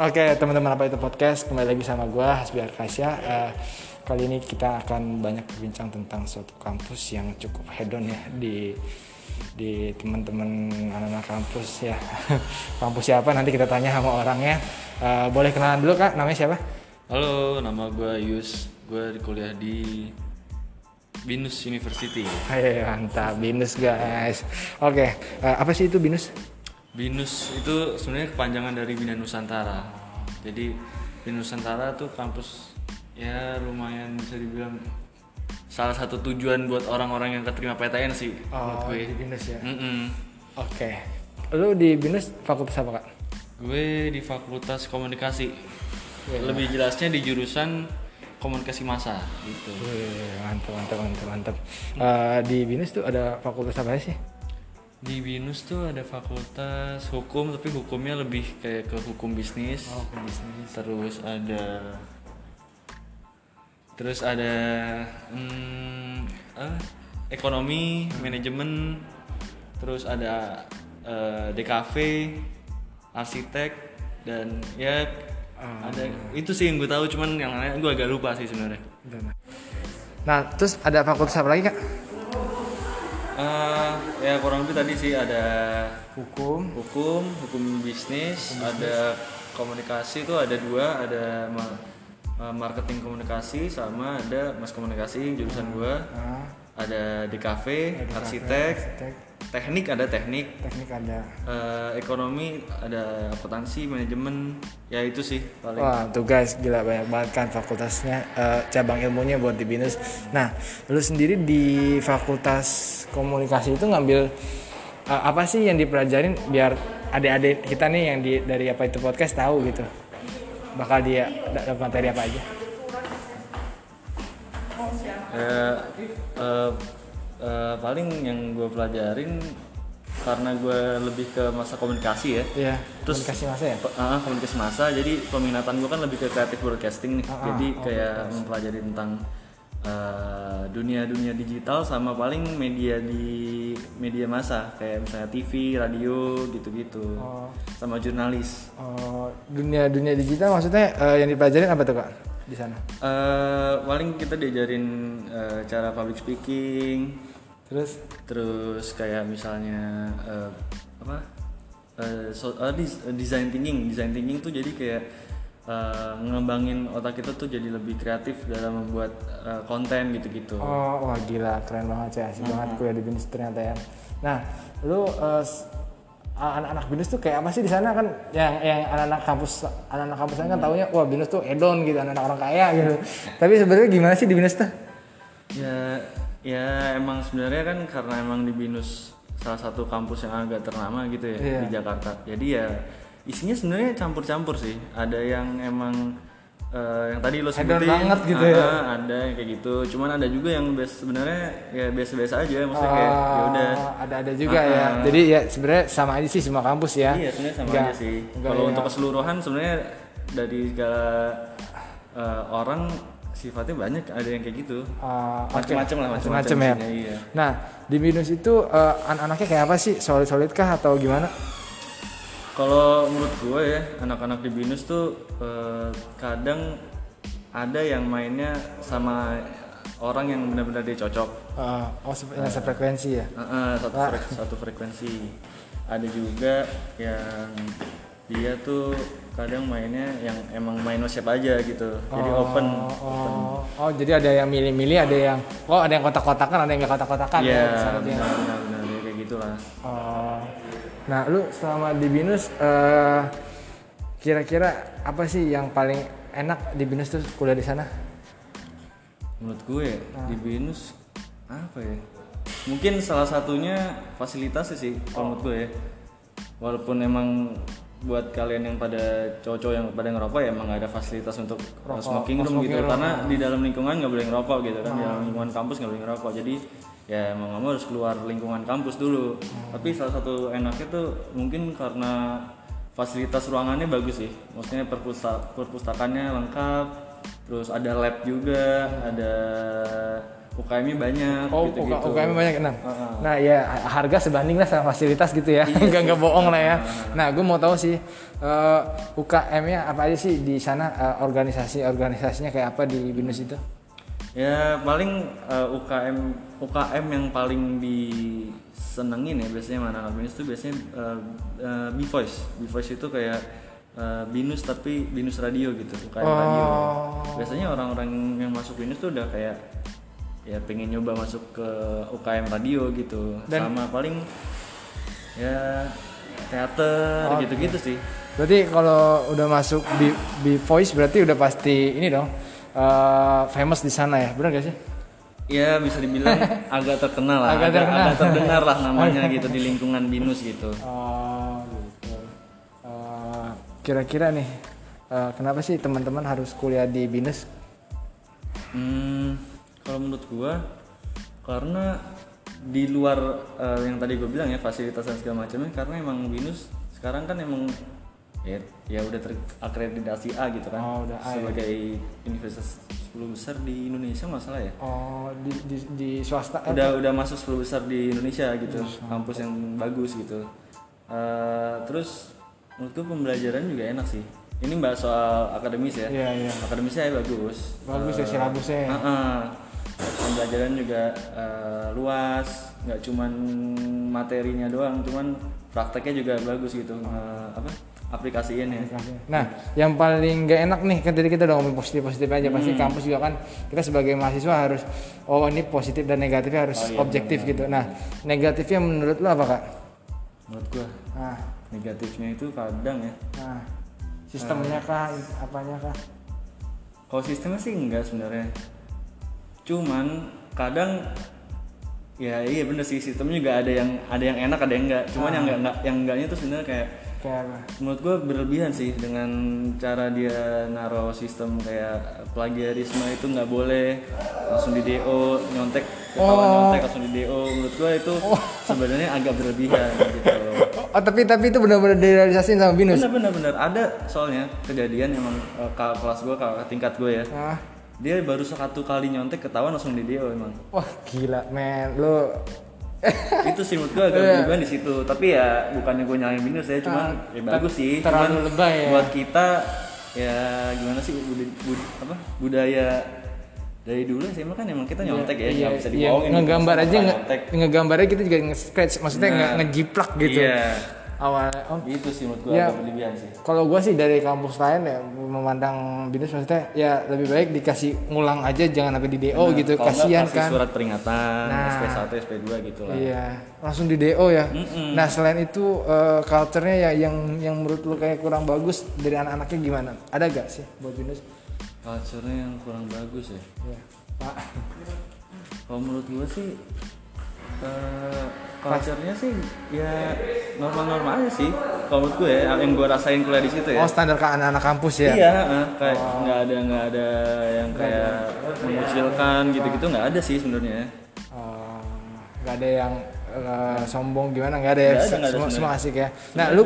Oke teman-teman apa itu podcast kembali lagi sama gue Hasbi Arkasya. Eh, kali ini kita akan banyak berbincang tentang suatu kampus yang cukup hedon ya di di teman-teman anak-anak kampus ya. kampus siapa nanti kita tanya sama orangnya. Eh, boleh kenalan dulu kak, namanya siapa? Halo, nama gue Yus. Gue kuliah di Binus University. Hai mantap, binus guys. Oke, eh, apa sih itu binus? Binus itu sebenarnya kepanjangan dari Bina Nusantara. Jadi Bina Nusantara tuh kampus ya lumayan bisa dibilang salah satu tujuan buat orang-orang yang keterima PTN sih menurut Oh, gue. di binus ya. Mm-mm. Oke. Lu di binus fakultas apa kak? Gue di Fakultas Komunikasi. Iya. Lebih jelasnya di jurusan Komunikasi Massa gitu. Wih, mantap, mantap, mantap, mantap. Eh, di binus tuh ada fakultas apa sih? Di Binus tuh ada fakultas hukum tapi hukumnya lebih kayak ke hukum bisnis. Oh, bisnis. Terus ada Terus ada hmm, eh, ekonomi, manajemen, terus ada eh, DKV, arsitek dan ya Ah. ada itu sih yang gue tahu cuman yang lain gue agak lupa sih sebenarnya. Nah, terus ada fakultas apa lagi kak? Eh, ya kurang lebih tadi sih ada Hukum. hukum, hukum bisnis, ada komunikasi itu ada dua, ada ma- eh, marketing komunikasi sama ada mas komunikasi jurusan gua. Nah, Ada DKV, ada arsitek, arsitek, teknik ada teknik, teknik ada. eh, ekonomi ada akuntansi, manajemen, ya itu sih paling. Wah, tuh guys, gila banyak banget kan fakultasnya, eh, cabang ilmunya buat di binus. Nah, lu sendiri di fakultas komunikasi itu ngambil eh, apa sih yang dipelajarin biar adik-adik kita nih yang di dari apa itu podcast tahu gitu. Bakal dia dapat materi apa aja? Ya, eh, eh, paling yang gue pelajarin karena gue lebih ke masa komunikasi ya. Iya, Terus- komunikasi masa ya? Ah, komunikasi massa jadi peminatan gue kan lebih ke creative broadcasting nih. Ah, ah, jadi oh, kayak mempelajari tentang eh, dunia-dunia digital sama paling media di media massa kayak misalnya TV, radio gitu-gitu. Oh. sama jurnalis. Oh, dunia dunia digital maksudnya eh, yang dipelajarin apa tuh kak di sana? Eh, paling kita diajarin eh, cara public speaking. Terus? Terus kayak misalnya eh, apa? Eh, so, eh, design thinking. Design thinking tuh jadi kayak eh, ngembangin otak kita tuh jadi lebih kreatif dalam membuat eh, konten gitu-gitu. Oh, wah gila, keren banget sih, asik banget kuliah di BINUS ternyata ya. Nah, lu eh, s- anak-anak BINUS tuh kayak apa sih di sana kan yang yang anak-anak kampus anak-anak kampus sana kan taunya wah BINUS tuh edon gitu, anak-anak orang kaya gitu. Tapi sebenarnya gimana sih di BINUS tuh? ya ya emang sebenarnya kan karena emang di binus salah satu kampus yang agak ternama gitu ya Iya. di Jakarta jadi ya isinya sebenarnya campur-campur sih ada yang emang eh, yang tadi lo sebutin banget gitu ah, ya. ada yang kayak gitu cuman ada juga yang sebenarnya ya biasa-biasa aja maksudnya kayak ya udah ada-ada juga Ah, ya. ah. Jadi ya sebenarnya sama aja sih semua kampus ya. iya sebenarnya sama aja sih kalau yang- untuk keseluruhan sebenarnya dari segala eh, orang sifatnya banyak ada yang kayak gitu Ah, oke. macam-macam lah macam-macam ya. iya. Nah, di BINUS itu eh, anak-anaknya kayak apa sih? Solid-solid kah atau gimana? Kalau menurut gue ya, anak-anak di Binus tuh eh, kadang ada yang mainnya sama orang yang benar-benar dia cocok. Eh, oh, se- yang sefrekuensi ya? Eh, eh, satu, Ah. frek- satu frekuensi. Ada juga yang dia tuh kadang mainnya yang emang main siapa aja gitu. Jadi Oh, open. Oh, oh, jadi ada yang milih-milih, ada yang oh ada yang kotak-kotakan, ada yang nggak kotak-kotakan Iya, di sana tuh ya. benar-benar ya, kayak gitulah. Oh. Nah, lu selama di Binus eh, kira-kira apa sih yang paling enak di Binus tuh kuliah di sana? Menurut gue Ah. di Binus apa ya? Mungkin salah satunya fasilitasnya sih kalau menurut gue ya. Walaupun emang buat kalian yang pada cowok-cowok yang pada ngerokok ya emang nggak ada fasilitas untuk Rokok, smoking oh, room smoking gitu room. karena di dalam lingkungan nggak boleh ngerokok gitu kan di dalam lingkungan kampus nggak boleh ngerokok jadi ya mau nggak mau harus keluar lingkungan kampus dulu tapi salah satu enaknya tuh mungkin karena fasilitas ruangannya bagus sih maksudnya perpusta perpustakaannya lengkap terus ada lab juga ada UKM-nya banyak Oh, gitu-gitu. UKM banyak. Heeh. Nah, ya harga sebanding lah sama fasilitas gitu ya. Enggak enggak bohong lah ya. Nah, gue mau tahu sih eh, UKM-nya apa aja sih di sana eh, organisasi-organisasinya kayak apa di Binus itu? Ya paling eh, UKM UKM yang paling disenengin ya biasanya mana anak binus itu biasanya eh, eh, B-Voice. B-Voice itu kayak eh, binus tapi binus radio gitu, UKM radio. Oh. Biasanya orang-orang yang masuk binus tuh udah kayak ya pengen nyoba masuk ke UKM radio gitu. Dan- Sama paling ya teater gitu-gitu sih. Berarti kalau udah masuk di Voice berarti udah pasti ini dong eh, famous di sana ya. Benar gak sih? Ya bisa dibilang agak terkenal lah, Agak agak, terkenal. agak terdengar lah namanya gitu di lingkungan binus gitu. Oh, gitu. Eh, kira-kira nih eh, kenapa sih teman-teman harus kuliah di Binus? Hmm, kalau menurut gua karena di luar eh, yang tadi gue bilang ya fasilitas dan segala macamnya karena emang binus sekarang kan emang ya ya udah terakreditasi A gitu kan Oh, udah A ya. sebagai universitas 10 besar di Indonesia masalah ya Oh, di di, di swasta. eh, udah udah masuk 10 besar di Indonesia gitu kampus yang bagus gitu Eh, terus gue pembelajaran juga enak sih ini bahas soal akademis ya Iya, iya. akademisnya ya bagus Bagus ya Eh, silabusnya ya. Heeh. pembelajaran juga eh, luas nggak cuman materinya doang cuman prakteknya juga bagus gitu Eh, apa aplikasiin ya. Nah, yang paling gak enak nih kan tadi kita udah ngomong positif-positif aja Hmm. pasti kampus juga kan kita sebagai mahasiswa harus oh ini positif dan negatifnya harus Oh, iya, objektif gitu. Nah, negatifnya menurut lo apa kak? menurut gua Nah, negatifnya itu kadang ya. Nah sistemnya kah, apanya kah? kalau sistemnya sih enggak sebenarnya. Cuman kadang ya iya bener sih sistemnya juga ada yang ada yang enak ada yang enggak cuman yang enggak, enggak yang enggaknya tuh sebenarnya kayak Kayak menurut gue berlebihan sih dengan cara dia naro sistem kayak plagiarisme itu nggak boleh langsung di DO nyontek ketahuan Oh. nyontek langsung di DO menurut gue itu sebenarnya agak berlebihan gitu Oh, tapi tapi itu benar-benar direalisasiin sama Binus. bener ada soalnya kejadian emang eh, kakak kelas gue kakak tingkat gue ya. Ah, dia baru satu kali nyontek ketahuan langsung di DO emang. Wah gila men, lo itu sih menurut gue agak berlebihan di situ. Tapi ya bukannya gue nyalain minus ya cuman ya bagus sih. terlalu cuman lebay ya. buat kita ya gimana sih bud, bud- apa budaya dari dulu sih kan emang kita nyontek ya nggak bisa iya, dibohongin ngegambar Sama aja nge, ngegambarnya kita juga nge-scratch maksudnya nge Nah. ngejiplak gitu. iya awal oh gitu sih menurut gue Ya. berlebihan sih Kalau gue sih dari kampus lain ya memandang binus maksudnya ya lebih baik dikasih ngulang aja jangan sampai di DO gitu Nah, nggak kasihan kasih kan. surat peringatan Nah. SP1 SP2 gitu lah Iya, langsung di DO ya. Mm-mm. Nah selain itu eh, culture-nya ya yang yang menurut lu kayak kurang bagus dari anak-anaknya gimana? Ada gak sih buat binus? culture-nya yang kurang bagus ya Ya. Pak. Kalau menurut gue sih eh culture-nya sih ya normal-normal aja sih. Kalau menurut gue ya, yang gue rasain kuliah di situ ya. Oh standar ke anak-anak kampus ya? Iya, eh, kayak nggak ada nggak ada yang kayak mengucilkan gitu-gitu nggak ada sih sebenarnya. Oh, nggak ada yang eh, sombong gimana? Nggak ada ya? Ada, semua, semua asik ya? Nah lu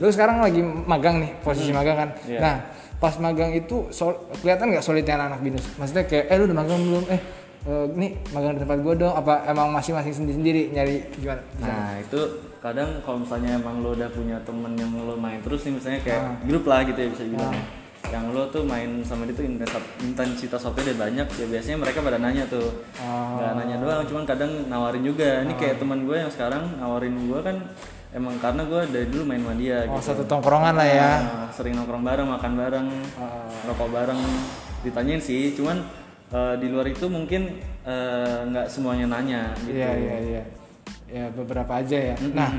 lu sekarang lagi magang nih posisi magang kan? Iya. nah pas magang itu sol- kelihatan nggak solidnya anak-anak binus? Maksudnya kayak eh lu udah magang belum? Eh eh, nih magang di tempat gua dong. Apa emang masing-masing sendiri-sendiri? Nyari gimana? Nah itu kadang kalau misalnya emang lo udah punya temen yang lo main terus nih misalnya kayak Ah. grup lah gitu ya bisa dibilang ya. yang lo tuh main sama dia tuh intensitas waktunya udah banyak ya biasanya mereka pada nanya tuh. Oh. nggak nanya doang cuman kadang nawarin juga. Ini kayak teman gue yang sekarang nawarin gue kan emang karena gue dari dulu main sama dia oh gitu. satu tongkrongan lah ya. Nah, sering nongkrong bareng makan bareng Ah. rokok bareng. Ditanyain sih cuman eh, di luar itu mungkin eh, nggak semuanya nanya gitu. Iya iya iya. Ya beberapa aja ya. Mm-mm. nah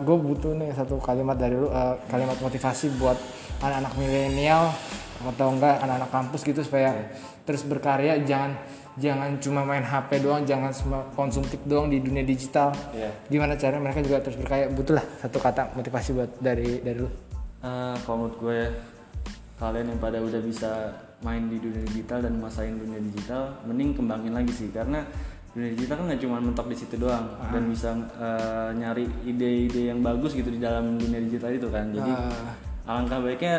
gue butuh nih satu kalimat dari lu eh, kalimat motivasi buat anak-anak milenial atau enggak anak-anak kampus gitu supaya terus berkarya. Jangan jangan cuma main HP doang jangan konsumtif doang di dunia digital. Iya. gimana caranya mereka juga terus berkarya? Butuh lah satu kata motivasi buat dari dari lu. Eh, kalau menurut gue ya, kalian yang pada udah bisa main di dunia digital dan masain dunia digital, mending kembangin lagi sih karena dunia digital kan nggak cuma mentok di situ doang dan bisa eh, nyari ide-ide yang bagus gitu di dalam dunia digital itu kan. Jadi Ah. alangkah baiknya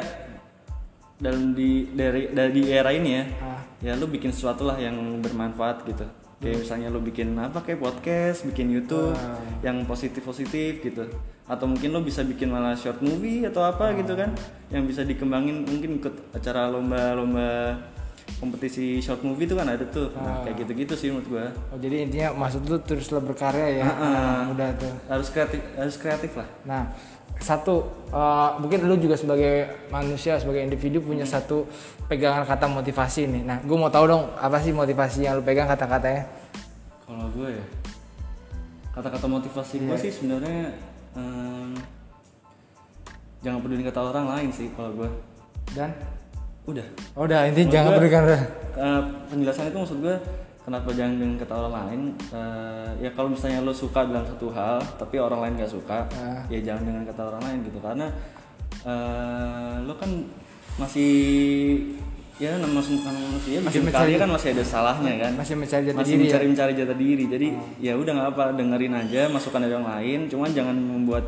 dalam di dari dari era ini ya, Ah. ya lu bikin sesuatu lah yang bermanfaat gitu kayak misalnya lu bikin apa kayak podcast bikin YouTube yang positif positif gitu. Atau mungkin lu bisa bikin malah short movie atau apa gitu kan yang bisa dikembangin mungkin ikut acara lomba-lomba kompetisi short movie itu kan ada tuh nah, kayak gitu-gitu sih menurut gua Oh, jadi intinya maksud lu teruslah berkarya ya. Nah, mudah tuh. harus kreatif harus kreatif lah Nah, satu eh, mungkin lu juga sebagai manusia sebagai individu punya satu pegangan kata motivasi nih. Nah, gue mau tahu dong apa sih motivasi yang lu pegang kata-katanya? Kalau gue ya kata-kata motivasi gue sih sebenarnya em, jangan peduli kata orang lain sih kalau gue. Dan Udah. oh, udah intinya jangan gua- berikan Eh, penjelasan itu maksud gue kenapa jangan dengan kata orang lain? Eh, ya kalau misalnya lo suka dalam satu hal tapi orang lain gak suka Ah. ya jangan dengan kata orang lain gitu. Karena eh, lo kan masih ya nama manusia Masih bikin mencari- kan masih ada salahnya kan? Masih mencari jati masih diri ya. mencari mencari jati diri. Jadi ya udah nggak apa dengerin aja masukan dari orang lain. Cuman jangan membuat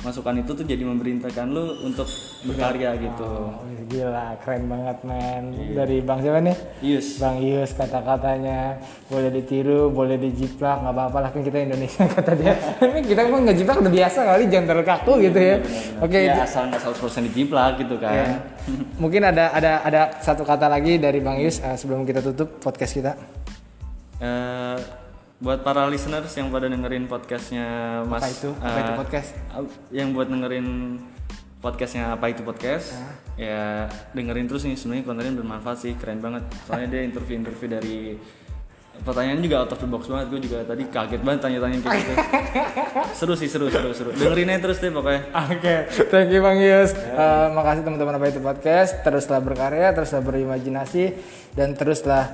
masukan itu tuh jadi memerintahkan lu untuk berkarya gitu Oh, gila, keren banget men. Dari Bang siapa nih? yes Bang Yus kata-katanya boleh ditiru, boleh dijiplak, nggak apa-apa lah kan kita Indonesia kata dia. Ini kita mah nggak jiplak udah biasa kali, jangan terlalu kaku gitu ya. Oke, ya itu- asal nggak 100% dijiplak gitu kan ya. mungkin ada ada ada satu kata lagi dari Bang Yus eh, sebelum kita tutup podcast kita. Eh, buat para listeners yang pada dengerin podcastnya Mas Apa itu? Apa itu eh, podcast? ab- yang buat dengerin podcastnya apa itu podcast ya dengerin terus nih sebenarnya kontennya bermanfaat sih keren banget soalnya dia interview-interview dari pertanyaan juga out of the box banget gue juga tadi kaget banget tanya-tanya kayak gitu seru sih seru seru seru dengerin aja terus deh pokoknya Oke, thank you Bang Yus. Eh, makasih teman-teman apa itu podcast. Teruslah berkarya, teruslah berimajinasi, dan teruslah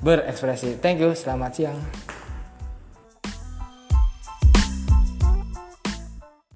berekspresi. Thank you. Selamat siang.